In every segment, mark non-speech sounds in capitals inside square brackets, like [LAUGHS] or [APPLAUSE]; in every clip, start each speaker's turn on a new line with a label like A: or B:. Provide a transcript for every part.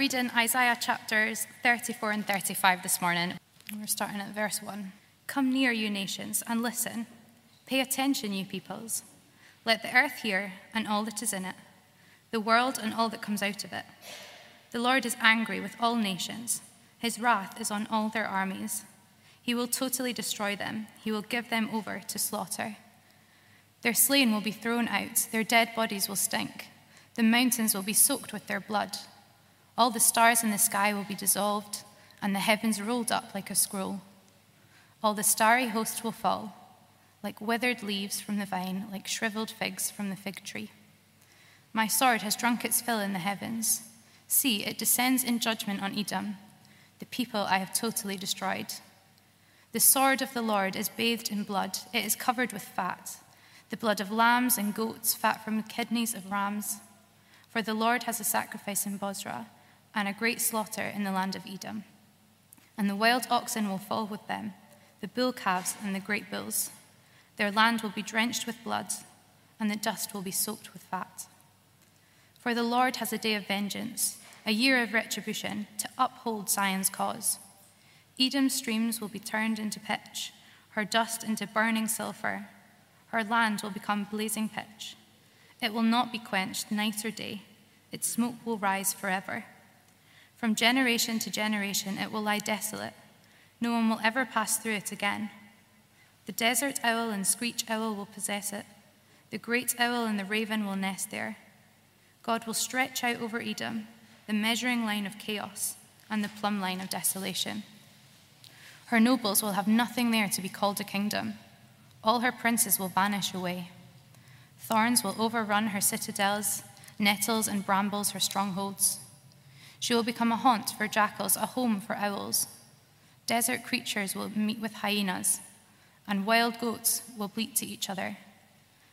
A: read in Isaiah chapters 34 and 35 this morning. We're starting at verse 1. Come near, you nations, and listen. Pay attention, you peoples. Let the earth hear and all that is in it, the world and all that comes out of it. The Lord is angry with all nations, his wrath is on all their armies. He will totally destroy them, he will give them over to slaughter. Their slain will be thrown out, their dead bodies will stink, the mountains will be soaked with their blood. All the stars in the sky will be dissolved, and the heavens rolled up like a scroll. All the starry host will fall, like withered leaves from the vine, like shriveled figs from the fig tree. My sword has drunk its fill in the heavens. See, it descends in judgment on Edom, the people I have totally destroyed. The sword of the Lord is bathed in blood, it is covered with fat, the blood of lambs and goats, fat from the kidneys of rams. For the Lord has a sacrifice in Bozrah and a great slaughter in the land of Edom. And the wild oxen will fall with them, the bull calves and the great bulls. Their land will be drenched with blood, and the dust will be soaked with fat. For the Lord has a day of vengeance, a year of retribution, to uphold Zion's cause. Edom's streams will be turned into pitch, her dust into burning sulfur. Her land will become blazing pitch. It will not be quenched night or day, its smoke will rise forever. From generation to generation, it will lie desolate. No one will ever pass through it again. The desert owl and screech owl will possess it. The great owl and the raven will nest there. God will stretch out over Edom the measuring line of chaos and the plumb line of desolation. Her nobles will have nothing there to be called a kingdom. All her princes will vanish away. Thorns will overrun her citadels, nettles and brambles her strongholds. She will become a haunt for jackals, a home for owls. Desert creatures will meet with hyenas, and wild goats will bleat to each other.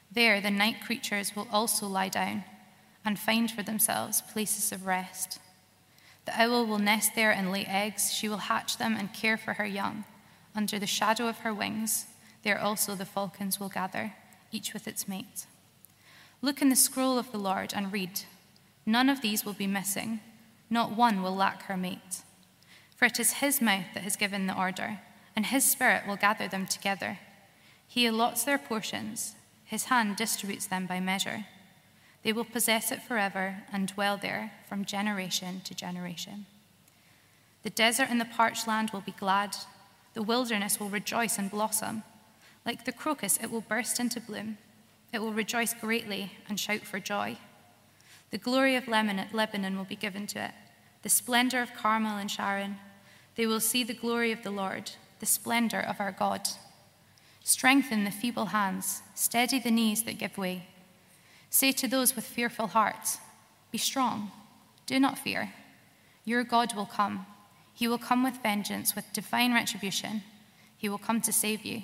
A: There, the night creatures will also lie down and find for themselves places of rest. The owl will nest there and lay eggs. She will hatch them and care for her young. Under the shadow of her wings, there also the falcons will gather, each with its mate. Look in the scroll of the Lord and read. None of these will be missing not one will lack her mate. For it is his mouth that has given the order, and his spirit will gather them together. He allots their portions, his hand distributes them by measure. They will possess it forever and dwell there from generation to generation. The desert and the parched land will be glad, the wilderness will rejoice and blossom. Like the crocus, it will burst into bloom. It will rejoice greatly and shout for joy. The glory of Lebanon will be given to it, the splendor of Carmel and Sharon. They will see the glory of the Lord, the splendor of our God. Strengthen the feeble hands, steady the knees that give way. Say to those with fearful hearts, Be strong, do not fear. Your God will come. He will come with vengeance, with divine retribution. He will come to save you.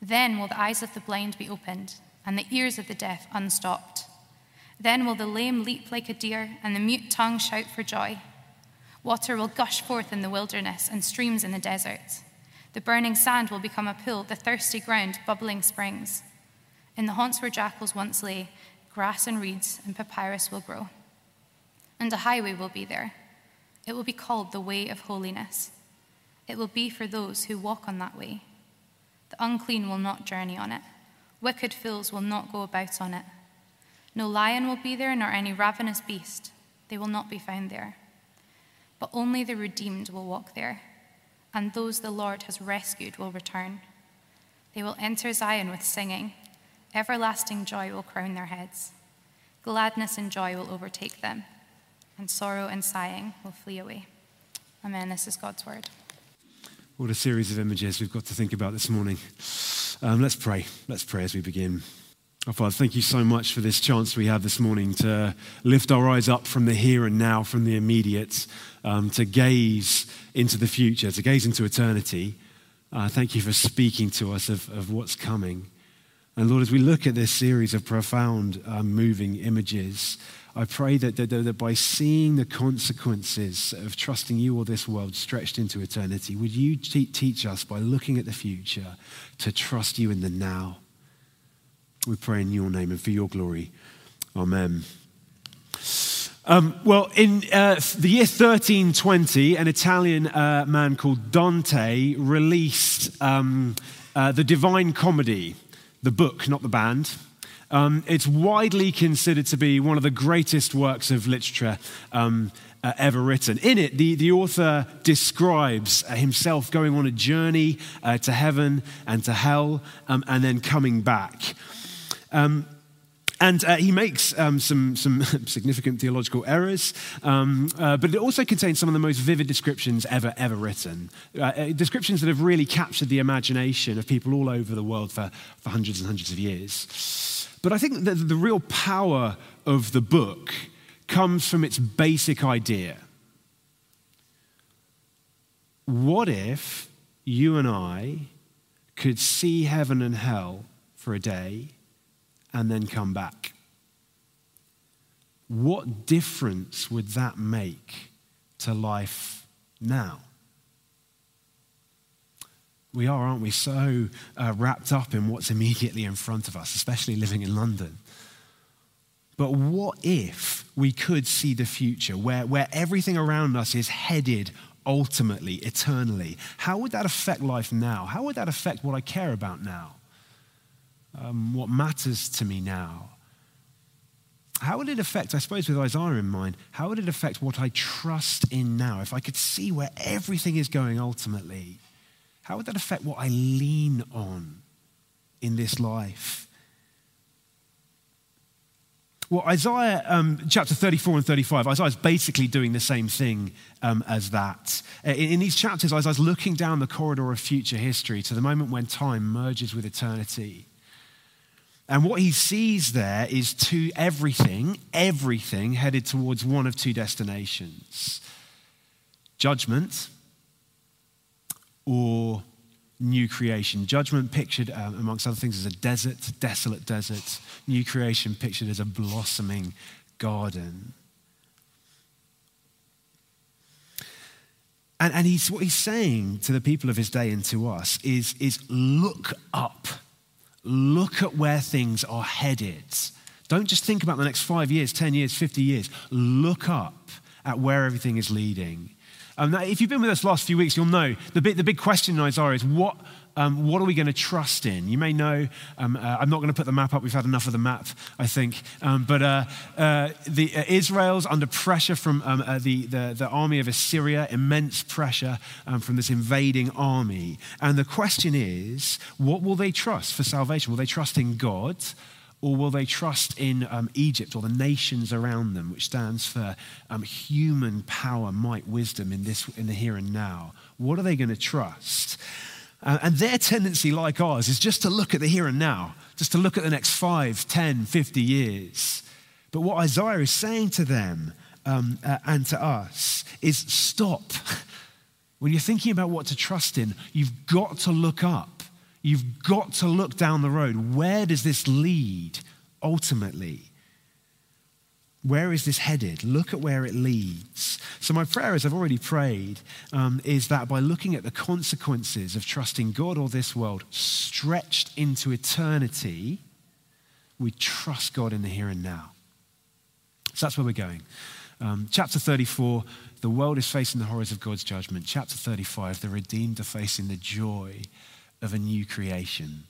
A: Then will the eyes of the blind be opened, and the ears of the deaf unstopped. Then will the lame leap like a deer, and the mute tongue shout for joy. Water will gush forth in the wilderness and streams in the desert. The burning sand will become a pool, the thirsty ground, bubbling springs. In the haunts where jackals once lay, grass and reeds and papyrus will grow. And a highway will be there. It will be called the way of holiness. It will be for those who walk on that way. The unclean will not journey on it, wicked fools will not go about on it. No lion will be there, nor any ravenous beast. They will not be found there. But only the redeemed will walk there, and those the Lord has rescued will return. They will enter Zion with singing. Everlasting joy will crown their heads. Gladness and joy will overtake them, and sorrow and sighing will flee away. Amen. This is God's word.
B: What a series of images we've got to think about this morning. Um, let's pray. Let's pray as we begin. Oh, Father, thank you so much for this chance we have this morning to lift our eyes up from the here and now, from the immediate, um, to gaze into the future, to gaze into eternity. Uh, thank you for speaking to us of, of what's coming. And Lord, as we look at this series of profound, uh, moving images, I pray that, that, that by seeing the consequences of trusting you or this world stretched into eternity, would you te- teach us by looking at the future to trust you in the now? We pray in your name and for your glory. Amen. Um, well, in uh, the year 1320, an Italian uh, man called Dante released um, uh, the Divine Comedy, the book, not the band. Um, it's widely considered to be one of the greatest works of literature um, uh, ever written. In it, the, the author describes uh, himself going on a journey uh, to heaven and to hell um, and then coming back. Um, and uh, he makes um, some, some [LAUGHS] significant theological errors, um, uh, but it also contains some of the most vivid descriptions ever, ever written. Uh, uh, descriptions that have really captured the imagination of people all over the world for, for hundreds and hundreds of years. But I think that the real power of the book comes from its basic idea. What if you and I could see heaven and hell for a day and then come back? What difference would that make to life now? We are, aren't we, so uh, wrapped up in what's immediately in front of us, especially living in London. But what if we could see the future where, where everything around us is headed ultimately, eternally? How would that affect life now? How would that affect what I care about now? Um, what matters to me now? How would it affect, I suppose, with Isaiah in mind, how would it affect what I trust in now? If I could see where everything is going ultimately, how would that affect what I lean on in this life? Well, Isaiah um, chapter 34 and 35, Isaiah is basically doing the same thing um, as that. Uh, in, in, these chapters, Isaiah's looking down the corridor of future history to the moment when time merges with eternity. And what he sees there is to everything, everything headed towards one of two destinations judgment or new creation. Judgment pictured, um, amongst other things, as a desert, desolate desert. New creation pictured as a blossoming garden. And, and he's, what he's saying to the people of his day and to us is, is look up. Look at where things are headed. Don't just think about the next five years, 10 years, 50 years. Look up at where everything is leading. Um, if you've been with us last few weeks, you'll know the big, the big question in Isaiah is what, um, what are we going to trust in? You may know, um, uh, I'm not going to put the map up, we've had enough of the map, I think. Um, but uh, uh, the, uh, Israel's under pressure from um, uh, the, the, the, army of Assyria, immense pressure um, from this invading army. And the question is, what will they trust for salvation? Will they trust in God? Or will they trust in um, Egypt or the nations around them, which stands for um, human power, might, wisdom in, this, in the here and now? What are they going to trust? Uh, and their tendency, like ours, is just to look at the here and now, just to look at the next 5, 10, 50 years. But what Isaiah is saying to them um, uh, and to us is stop. [LAUGHS] when you're thinking about what to trust in, you've got to look up. You've got to look down the road. Where does this lead ultimately? Where is this headed? Look at where it leads. So, my prayer, as I've already prayed, um, is that by looking at the consequences of trusting God or this world stretched into eternity, we trust God in the here and now. So, that's where we're going. Um, chapter 34, the world is facing the horrors of God's judgment. Chapter 35, the redeemed are facing the joy of a new creation.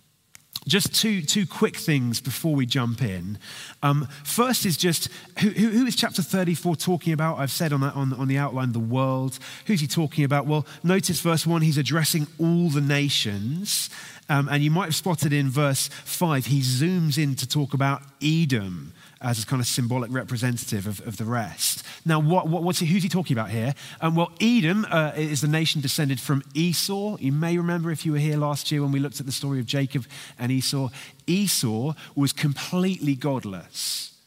B: Just two, two quick things before we jump in. Um, first is just who, who, is chapter 34 talking about? I've said on, that, on, on the outline the world. Who's he talking about? Well, notice verse 1, he's addressing all the nations. Um, and you might have spotted in verse 5, he zooms in to talk about Edom as a kind of symbolic representative of, of the rest. Now, what, what, what's he, who's he talking about here? Um, well, Edom uh, is the nation descended from Esau. You may remember if you were here last year when we looked at the story of Jacob and Esau. Esau was completely godless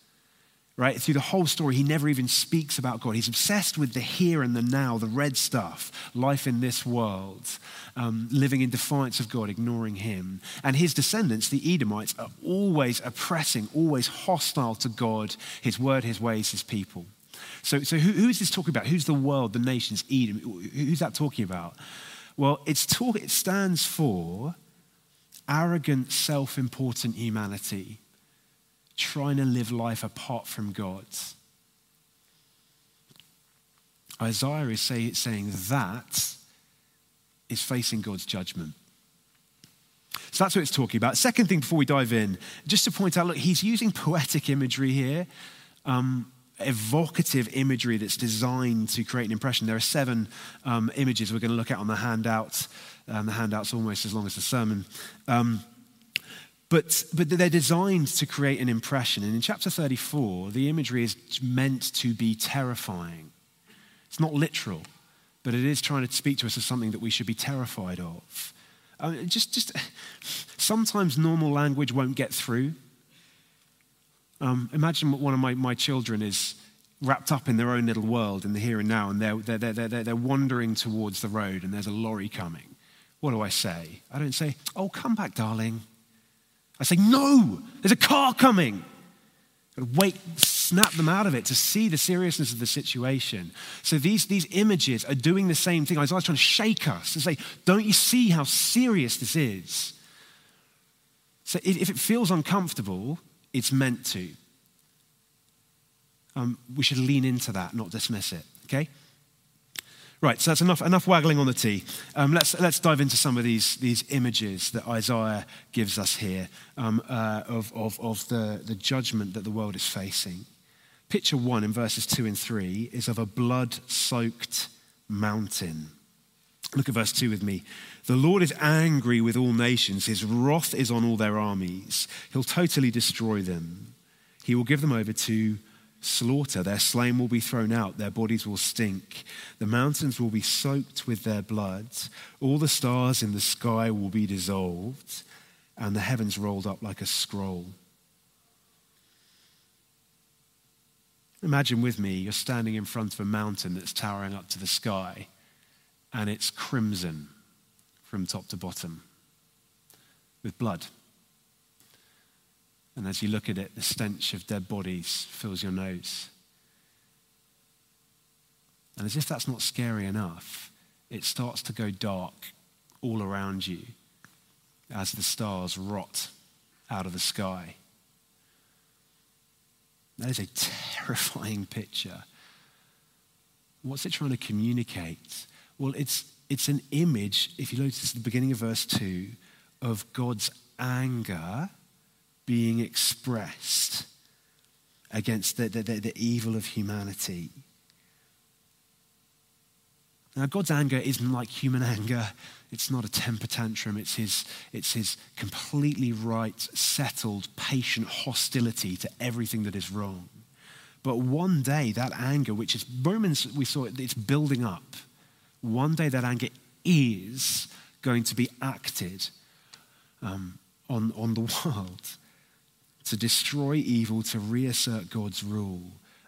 B: right? Through the whole story, he never even speaks about God. He's obsessed with the here and the now, the red stuff, life in this world, um, living in defiance of God, ignoring him. And his descendants, the Edomites, are always oppressing, always hostile to God, his word, his ways, his people. So, so who, who is this talking about? Who's the world, the nations, Edom? Who's that talking about? Well, it's talk, it stands for arrogant, self important humanity trying to live life apart from God. Isaiah is say, saying that is facing God's judgment. So that's what it's talking about. Second thing before we dive in, just to point out look, he's using poetic imagery here, um, evocative imagery that's designed to create an impression. There are seven um, images we're going to look at on the handout. Um, the handout's almost as long as the sermon. But, but they're designed to create an impression. And in chapter 34, the imagery is meant to be terrifying. It's not literal, but it is trying to speak to us as something that we should be terrified of. Just, just [LAUGHS] sometimes normal language won't get through. Um, imagine one of my, my children is wrapped up in their own little world in the here and now, and they're, they're, they're, they're, they're wandering towards the road, and there's a lorry coming. What do I say? I don't say, Oh, come back, darling. I say, No, there's a car coming. Wait, snap them out of it to see the seriousness of the situation. So these, these images are doing the same thing. i Isaiah's trying to shake us and say, Don't you see how serious this is? So if it feels uncomfortable, it's meant to. Um, we should lean into that, not dismiss it, okay? Right, so that's enough, enough waggling on the tee. Um, let's, let's dive into some of these, these images that Isaiah gives us here um, uh, of, of, of the, the judgment that the world is facing. Picture one in verses two and three is of a blood soaked mountain. Look at verse 2 with me. The Lord is angry with all nations. His wrath is on all their armies. He'll totally destroy them. He will give them over to slaughter. Their slain will be thrown out, their bodies will stink. The mountains will be soaked with their blood. All the stars in the sky will be dissolved, and the heavens rolled up like a scroll. Imagine with me, you're standing in front of a mountain that's towering up to the sky, and it's crimson from top to bottom with blood. And as you look at it, the stench of dead bodies fills your nose. And as if that's not scary enough, it starts to go dark all around you as the stars rot out of the sky. That is a terrifying picture. What's it trying to communicate? Well, it's, it's an image, if you notice at the beginning of verse 2, of God's anger being expressed against the, the, the, the evil of humanity. Now, God's anger isn't like human anger. It's not a temper tantrum. It's his, it's his completely right, settled, patient hostility to everything that is wrong. But one day, that anger, which is Romans, we saw it, it's building up. One day, that anger is going to be acted um, on, on the [LAUGHS] world to destroy evil, to reassert God's rule.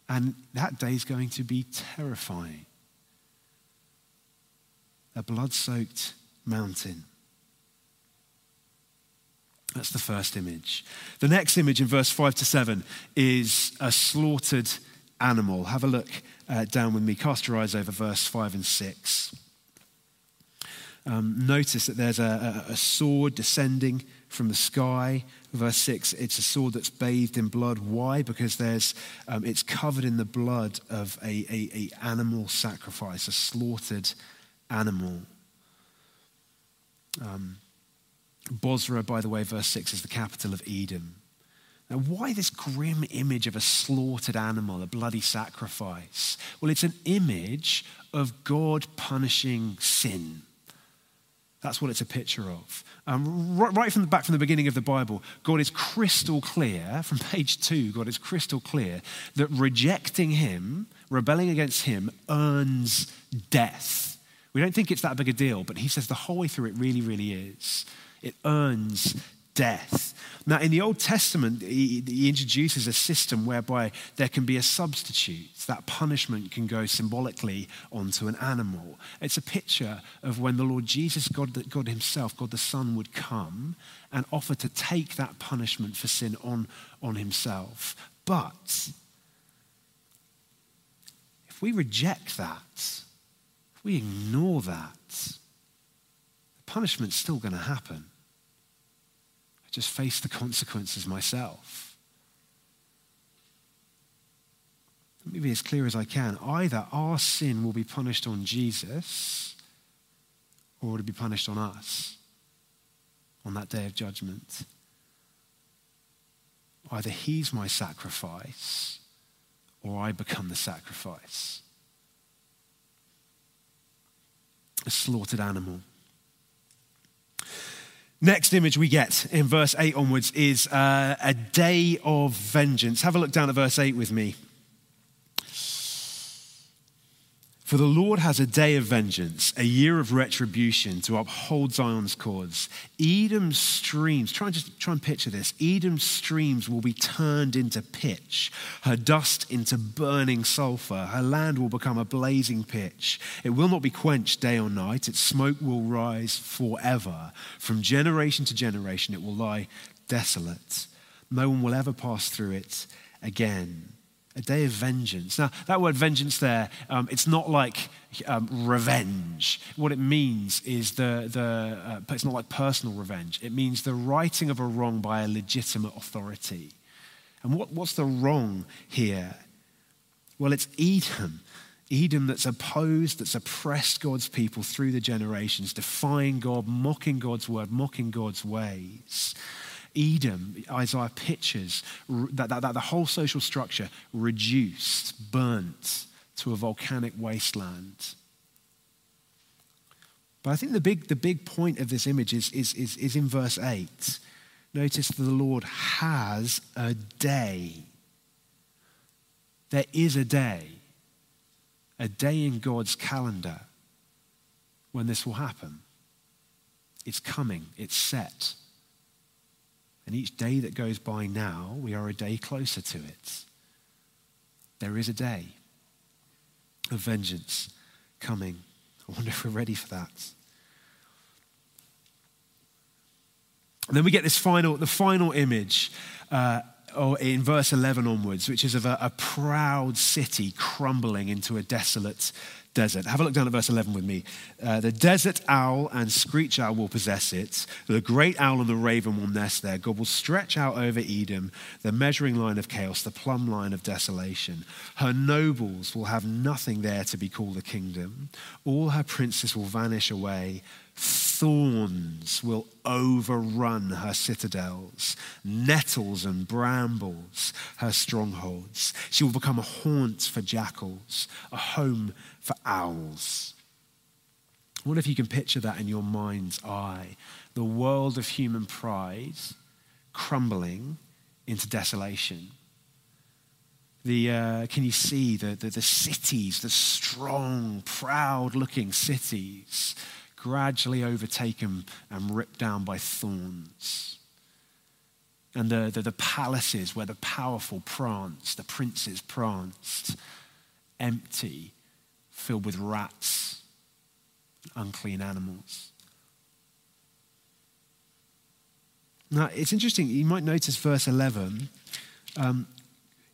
B: And that day is going to be terrifying. A blood soaked mountain. That's the first image. The next image in verse 5 to 7 is a slaughtered animal. Have a look uh, down with me. Cast your eyes over verse 5 and 6. Um, notice that there's a, a, a sword descending from the sky. Verse 6, it's a sword that's bathed in blood. Why? Because there's, um, it's covered in the blood of a, a, a animal sacrifice, a slaughtered animal. Um, Bozrah, by the way, verse 6 is the capital of Edom. Now, why this grim image of a slaughtered animal, a bloody sacrifice? Well, it's an image of God punishing sin. That's what it's a picture of. Um, right, from the back from the beginning of the Bible, God is crystal clear, from page two, God is crystal clear that rejecting Him, rebelling against Him, earns death. We don't think it's that big a deal, but He says the whole way through it really, really is. It earns death. Now, in the Old Testament, he, he, introduces a system whereby there can be a substitute. That punishment can go symbolically onto an animal. It's a picture of when the Lord Jesus, God, God Himself, God the Son, would come and offer to take that punishment for sin on, on Himself. But if we reject that, if we ignore that, the punishment's still going to happen just face the consequences myself. let me be as clear as I can. Either our sin will be punished on Jesus or it will be punished on us on that day of judgment. Either he's my sacrifice or I become the sacrifice. A slaughtered animal. Next image we get in verse 8 onwards is uh, a day of vengeance. Have a look down at verse 8 with me. For the Lord has a day of vengeance, a year of retribution to uphold Zion's cause. Edom's streams, try and just try and picture this. Edom's streams will be turned into pitch, her dust into burning sulfur. Her land will become a blazing pitch. It will not be quenched day or night. Its smoke will rise forever. From generation to generation, it will lie desolate. No one will ever pass through it again a day of vengeance. Now, that word vengeance there, um, it's not like um, revenge. What it means is the, the uh, it's not like personal revenge. It means the righting of a wrong by a legitimate authority. And what, what's the wrong here? Well, it's Edom. Edom that's opposed, that's oppressed God's people through the generations, defying God, mocking God's word, mocking God's ways. Edom, Isaiah pictures that, that, that the whole social structure reduced, burnt to a volcanic wasteland. But I think the big, the big point of this image is, is, is, is in verse 8. Notice that the Lord has a day. There is a day, a day in God's calendar when this will happen. It's coming, it's set. And each day that goes by now, we are a day closer to it. There is a day of vengeance coming. I wonder if we're ready for that. And then we get this final, the final image uh, in verse 11 onwards, which is of a, a proud city crumbling into a desolate desert. Have a look down at verse 11 with me. Uh, the desert owl and screech owl will possess it. The great owl and the raven will nest there. God will stretch out over Edom the measuring line of chaos, the plumb line of desolation. Her nobles will have nothing there to be called a kingdom. All her princes will vanish away. Thorns will overrun her citadels, nettles and brambles her strongholds. She will become a haunt for jackals, a home for owls. Wonder if you can picture that in your mind's eye. The world of human pride crumbling into desolation. The, uh, can you see the, the, the cities, the strong, proud looking cities, gradually overtaken and ripped down by thorns? And the, the, the palaces where the powerful pranced, the princes pranced, empty filled with rats, unclean animals. Now, it's interesting. You might notice verse 11. Um,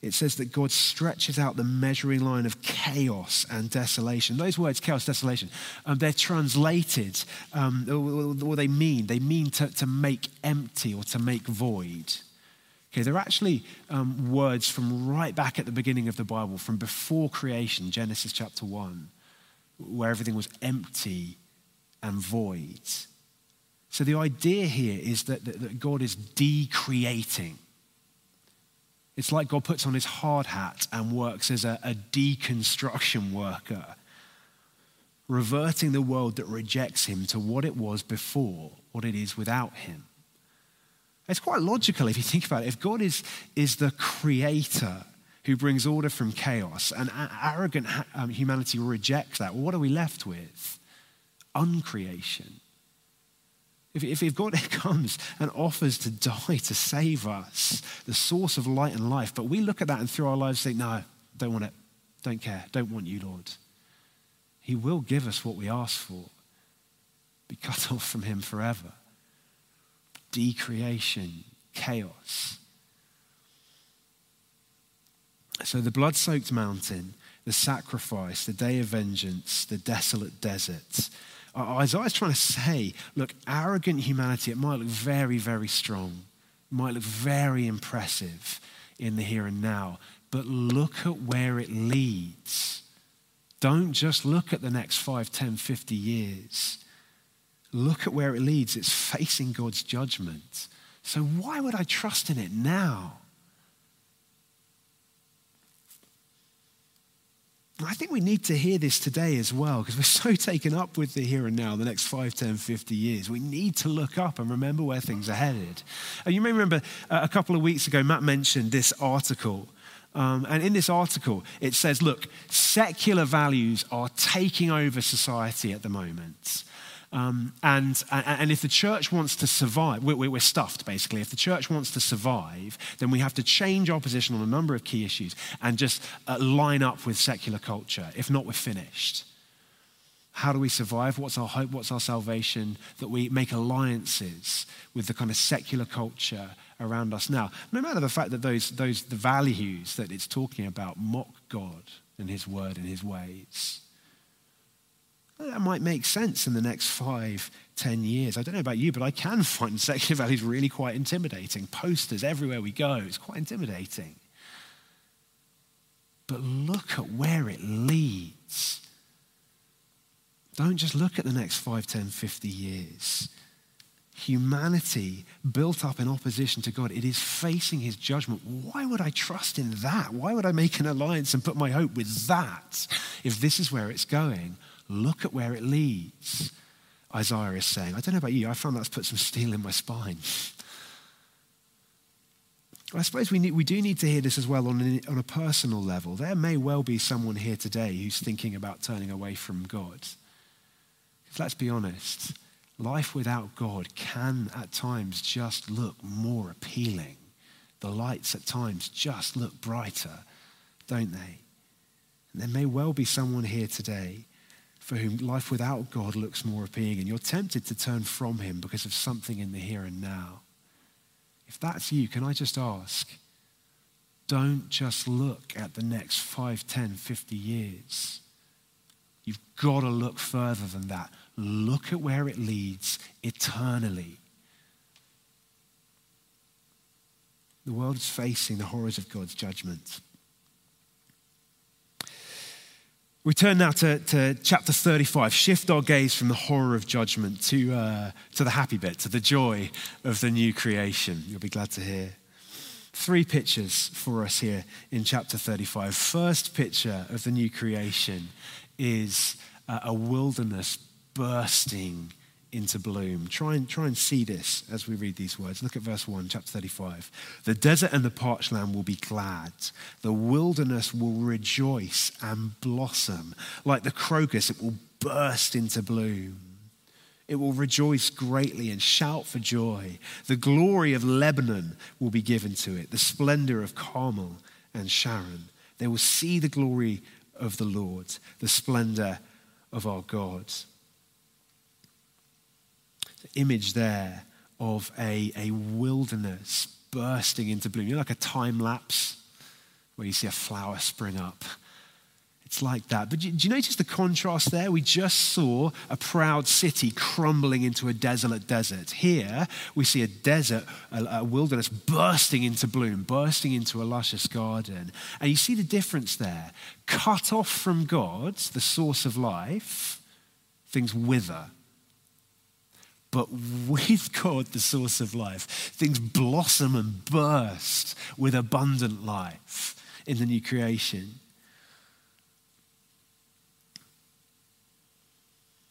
B: it says that God stretches out the measuring line of chaos and desolation. Those words, chaos, desolation, um, they're translated, um, what they mean, they mean to, to make empty or to make void. Okay, they're actually um, words from right back at the beginning of the Bible, from before creation, Genesis chapter 1, where everything was empty and void. So the idea here is that, that, that God is decreating. It's like God puts on his hard hat and works as a, a deconstruction worker, reverting the world that rejects him to what it was before, what it is without him. It's quite logical if you think about it. If God is, is the creator who brings order from chaos and arrogant um, humanity rejects that, well, what are we left with? Uncreation. If, if, if God [LAUGHS] comes and offers to die to save us, the source of light and life, but we look at that and through our lives say, no, don't want it, don't care, don't want you, Lord. He will give us what we ask for, be cut [LAUGHS] off from Him forever decreation, chaos. So the blood soaked mountain, the sacrifice, the day of vengeance, the desolate desert. Uh, Isaiah's trying to say, look, arrogant humanity, it might look very, very strong, it might look very impressive in the here and now, but look at where it leads. Don't just look at the next 5, 10, 50 years. Look at where it leads. It's facing God's judgment. So, why would I trust in it now? I think we need to hear this today as well because we're [LAUGHS] so taken up with the here and now, the next 5, 10, 50 years. We need to look up and remember where things are headed. And you may remember uh, a couple of weeks ago, Matt mentioned this article. Um, and in this article, it says, look, secular values are taking over society at the moment. Um, and, and if the church wants to survive, we're, stuffed basically. If the church wants to survive, then we have to change our position on a number of key issues and just uh, line up with secular culture. If not, we're finished. How do we survive? What's our hope? What's our salvation? That we make alliances with the kind of secular culture around us now. No matter the fact that those, those the values that it's talking about mock God and His word and His ways. That might make sense in the next five, ten years. I don't know about you, but I can [LAUGHS] find secular values really quite intimidating. Posters everywhere we go, it's quite intimidating. But look at where it leads. Don't just look at the next 5, 10, 50 years. Humanity built up in opposition to God, it is facing his judgment. Why would I trust in that? Why would I make an alliance and put my hope with that if this is where it's going? Look at where it leads, Isaiah is saying. I don't know about you, I found that's put some steel in my spine. I suppose we, need, we do need to hear this as well on, an, on a personal level. There may well be someone here today who's thinking about turning away from God. Because let's be honest, life without God can at times just look more appealing. The lights at times just look brighter, don't they? And there may well be someone here today for whom life without God looks more appealing, and you're tempted to turn from Him because of something in the here and now. If that's you, can I just ask? Don't just look at the next 5, 10, 50 years. You've got to look further than that. Look at where it leads eternally. The world is facing the horrors of God's judgment. We turn now to, to chapter 35, shift our gaze from the horror of judgment to, uh, to the happy bit, to the joy of the new creation. You'll be glad to hear. Three pictures for us here in chapter 35. First picture of the new creation is uh, a wilderness bursting into bloom. Try and, try and see this as we read these words. Look at verse 1, chapter 35. The desert and the parched land will be glad. The wilderness will rejoice and blossom. Like the crocus, it will burst into bloom. It will rejoice greatly and shout for joy. The glory of Lebanon will be given to it, the splendor of Carmel and Sharon. They will see the glory of the Lord, the splendor of our God image there of a, a wilderness bursting into bloom. You know, like a time lapse where you see a flower spring up. It's like that. But do you notice the contrast there? We just saw a proud city crumbling into a desolate desert. Here, we see a desert, a, a, wilderness bursting into bloom, bursting into a luscious garden. And you see the difference there. Cut off from God, the source of life, things wither. But with God, the source of life, things blossom and burst with abundant life in the new creation.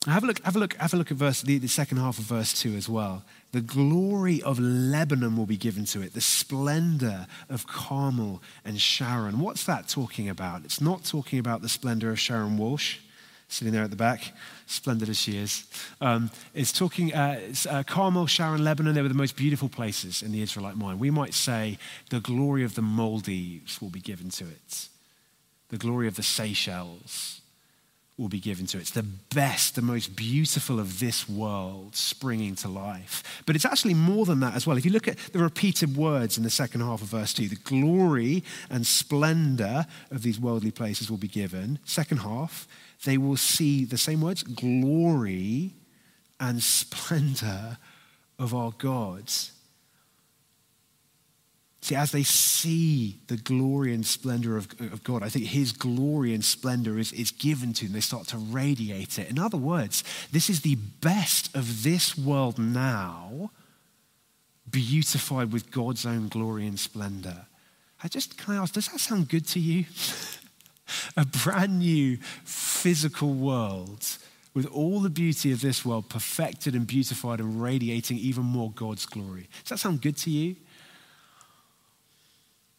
B: Have a look, have a look, have a look at verse, the, the second half of verse 2 as well. The glory of Lebanon will be given to it, the splendor of Carmel and Sharon. What's that talking about? It's not talking about the splendor of Sharon Walsh sitting there at the back, splendid as she is. Um, it's talking, uh, uh, Carmel, Sharon, Lebanon, they were the most beautiful places in the Israelite mind. We might say the glory of the Maldives will be given to it, the glory of the Seychelles will be given to it. It's the best, the most beautiful of this world springing to life. But it's actually more than that as well. If you look at the repeated words in the second half of verse 2, the glory and splendor of these worldly places will be given. Second half, they will see the same words glory and splendor of our God. See, as they see the glory and splendor of, of God, I think his glory and splendor is, is given to them. They start to radiate it. In other words, this is the best of this world now, beautified with God's own glory and splendor. I just, can I ask, does that sound good to you? [LAUGHS] a brand new physical world with all the beauty of this world perfected and beautified and radiating even more God's glory. Does that sound good to you?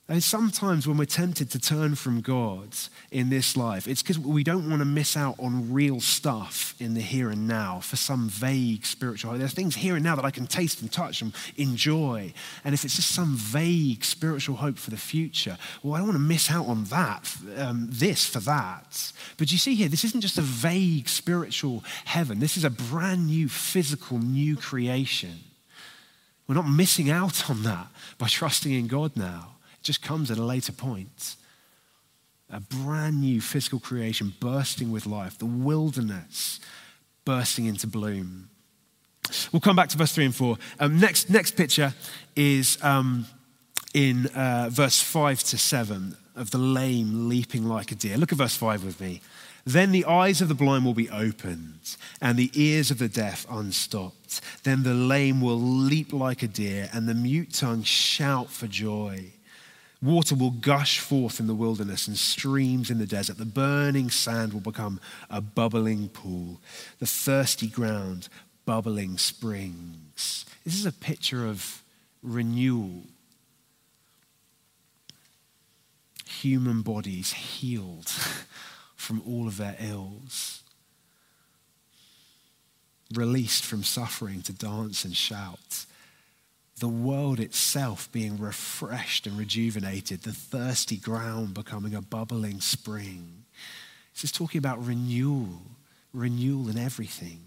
B: And sometimes when we're tempted to turn from God in this life, it's because we don't want to miss out on real stuff in the here and now for some vague spiritual. There's things here and now that I can taste and touch and enjoy. And if it's just some vague spiritual hope for the future, well, I don't want to miss out on that, um, this for that. But you see here, this isn't just a vague spiritual heaven, this is a brand new physical new creation. We're not missing out on that by [LAUGHS] trusting in God now just comes at a later point. A brand new physical creation bursting with life, the wilderness bursting into bloom. We'll come back to verse 3 and 4. Um, next, next picture is um, in uh, verse 5 to 7 of the lame leaping like a deer. Look at verse 5 with me. Then the eyes of the blind will be opened, and the ears of the deaf unstopped. Then the lame will leap like a deer, and the mute tongue shout for joy. Water will gush forth in the wilderness and streams in the desert. The burning sand will become a bubbling pool, the thirsty ground, bubbling springs. This is a picture of renewal. Human bodies healed [LAUGHS] from all of their ills, released from suffering to dance and shout the world itself being refreshed and rejuvenated, the thirsty ground becoming a bubbling spring. This is talking about renewal, renewal in everything.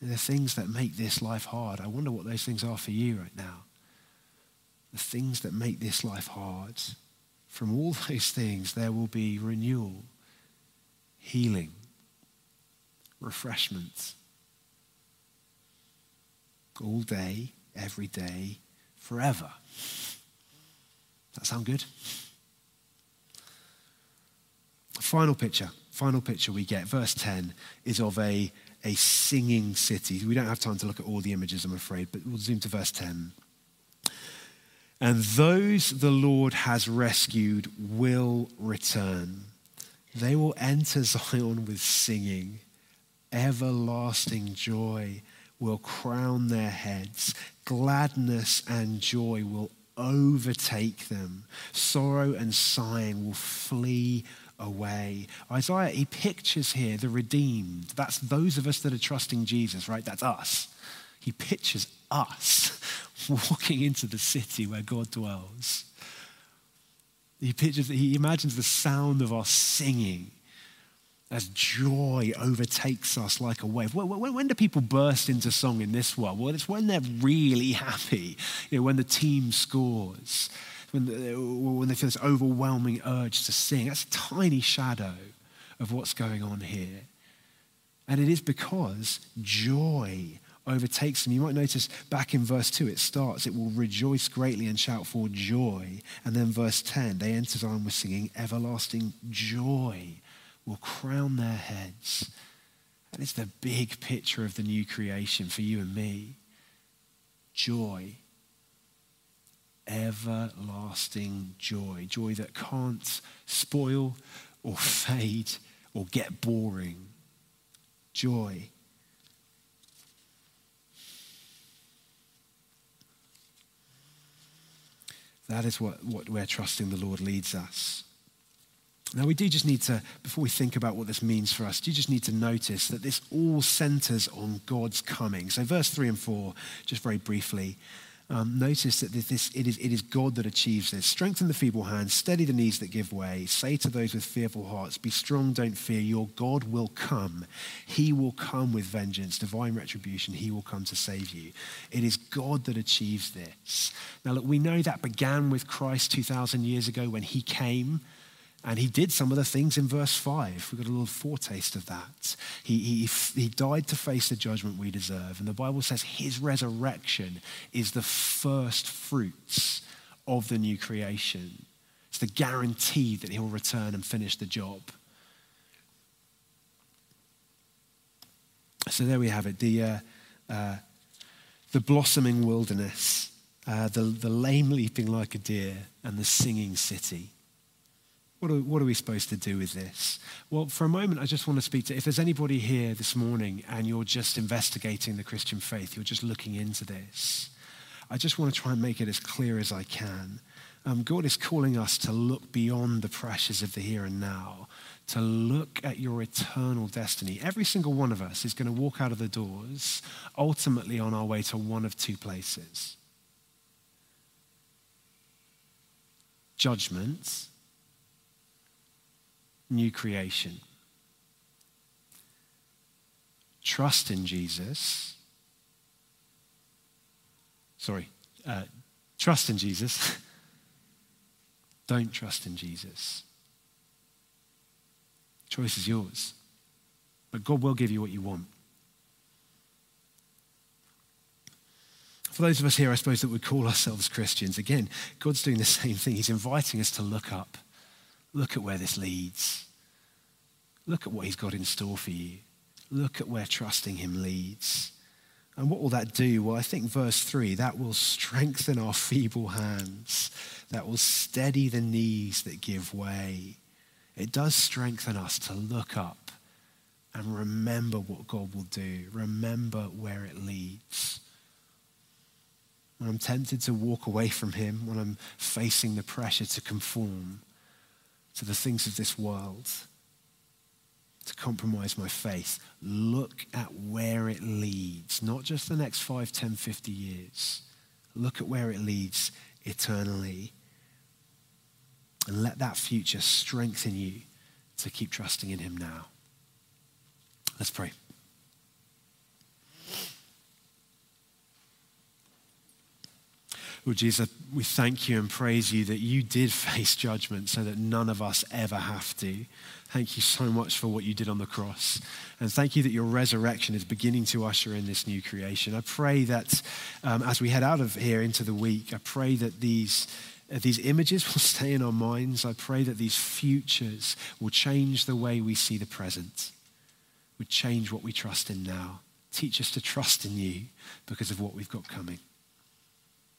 B: And the things that make this life hard, I wonder what those things are for you right now. The things that make this life hard, from all [LAUGHS] those things, there will be renewal, healing, refreshment. All day, every day, forever. That sound good? Final picture, final picture we get, verse 10, is of a, a singing city. We don't have time to look at all the images, I'm afraid, but we'll zoom to verse 10. And those the Lord has rescued will return. They will enter Zion with singing, everlasting joy will crown their heads. Gladness and joy will overtake them. Sorrow and sighing will flee away. Isaiah, he pictures here the redeemed. That's those of us that are trusting Jesus, right? That's us. He pictures us [LAUGHS] walking into the city where God dwells. He pictures, he imagines the sound of us singing as joy overtakes us like a wave. When, when, when, do people burst into song in this world? Well, it's when they're really [LAUGHS] happy, you know, when the team scores, when, the, when they feel this overwhelming urge to sing. That's a tiny shadow of what's going on here. And it is because joy overtakes them. You might notice back in verse 2, it starts, it will rejoice greatly and shout for joy. And then verse 10, they enter Zion with singing everlasting joy will crown their heads. And it's the big picture of the new creation for you and me joy. Everlasting joy. Joy that can't spoil or fade or get boring. Joy. That is what, what where trusting the Lord leads us. Now, we do just need to, before we think about what this means for us, do you just need to notice that this all centers on God's coming. So, verse 3 and 4, just very briefly, um, notice that this, it, is, it is God that achieves this. Strengthen the feeble hands, steady the knees that give way. Say to those with fearful hearts, Be strong, don't fear. Your God will come. He will come with vengeance, divine retribution. He will come to save you. It is God that achieves this. Now, look, we know that began with Christ 2,000 years ago when he came and he did some of the things in verse 5. We've got a little foretaste of that. He, he, he died to face the judgment we deserve. And the Bible says his resurrection is the first fruits of the new creation. It's the guarantee that he'll return and finish the job. So there we have it the, uh, uh, the blossoming wilderness, uh, the, the lame leaping like a deer, and the singing city. What are, what are we supposed to do with this? Well, for a moment, I just want to speak to if there's anybody here this morning and you're just investigating the Christian faith, you're just looking into this, I just want to try and make it as clear as I can. Um, God is calling us to look beyond the pressures of the here and now, to look at your eternal destiny. Every single one of us is going to walk out of the doors ultimately on our way to one of two places judgment, new creation. Trust in Jesus. Sorry, uh, trust in Jesus. [LAUGHS] Don't trust in Jesus. Choice is yours. But God will give you what you want. For those of us here, I suppose, that would call ourselves Christians, again, God's doing the same thing. He's inviting us to look up. Look at where this leads. Look at what He's got in store for you. Look at where trusting Him leads. And what will that do? Well, I think verse 3 that will strengthen our feeble hands, that will steady the knees that give way it does strengthen us to look up and remember what God will do, remember where it leads. When I'm tempted to walk away from Him, when I'm facing the pressure to conform to the things of this world, to compromise my faith, look at where it leads, not just the next 5, 10, 50 years. Look at where it leads eternally and let that future strengthen you to keep trusting in Him now. Let's pray. Lord Jesus, we thank you and praise you that you did [LAUGHS] face judgment so that none of us ever have to. Thank you so much for what you did on the cross. And thank you that your resurrection is beginning to usher in this new creation. I pray that um, as we head out of here into the week, I pray that these these images [LAUGHS] will stay in our minds. I pray that these futures will change the way we see the present, would change what we trust in now. Teach us to trust in you because of what we've got coming.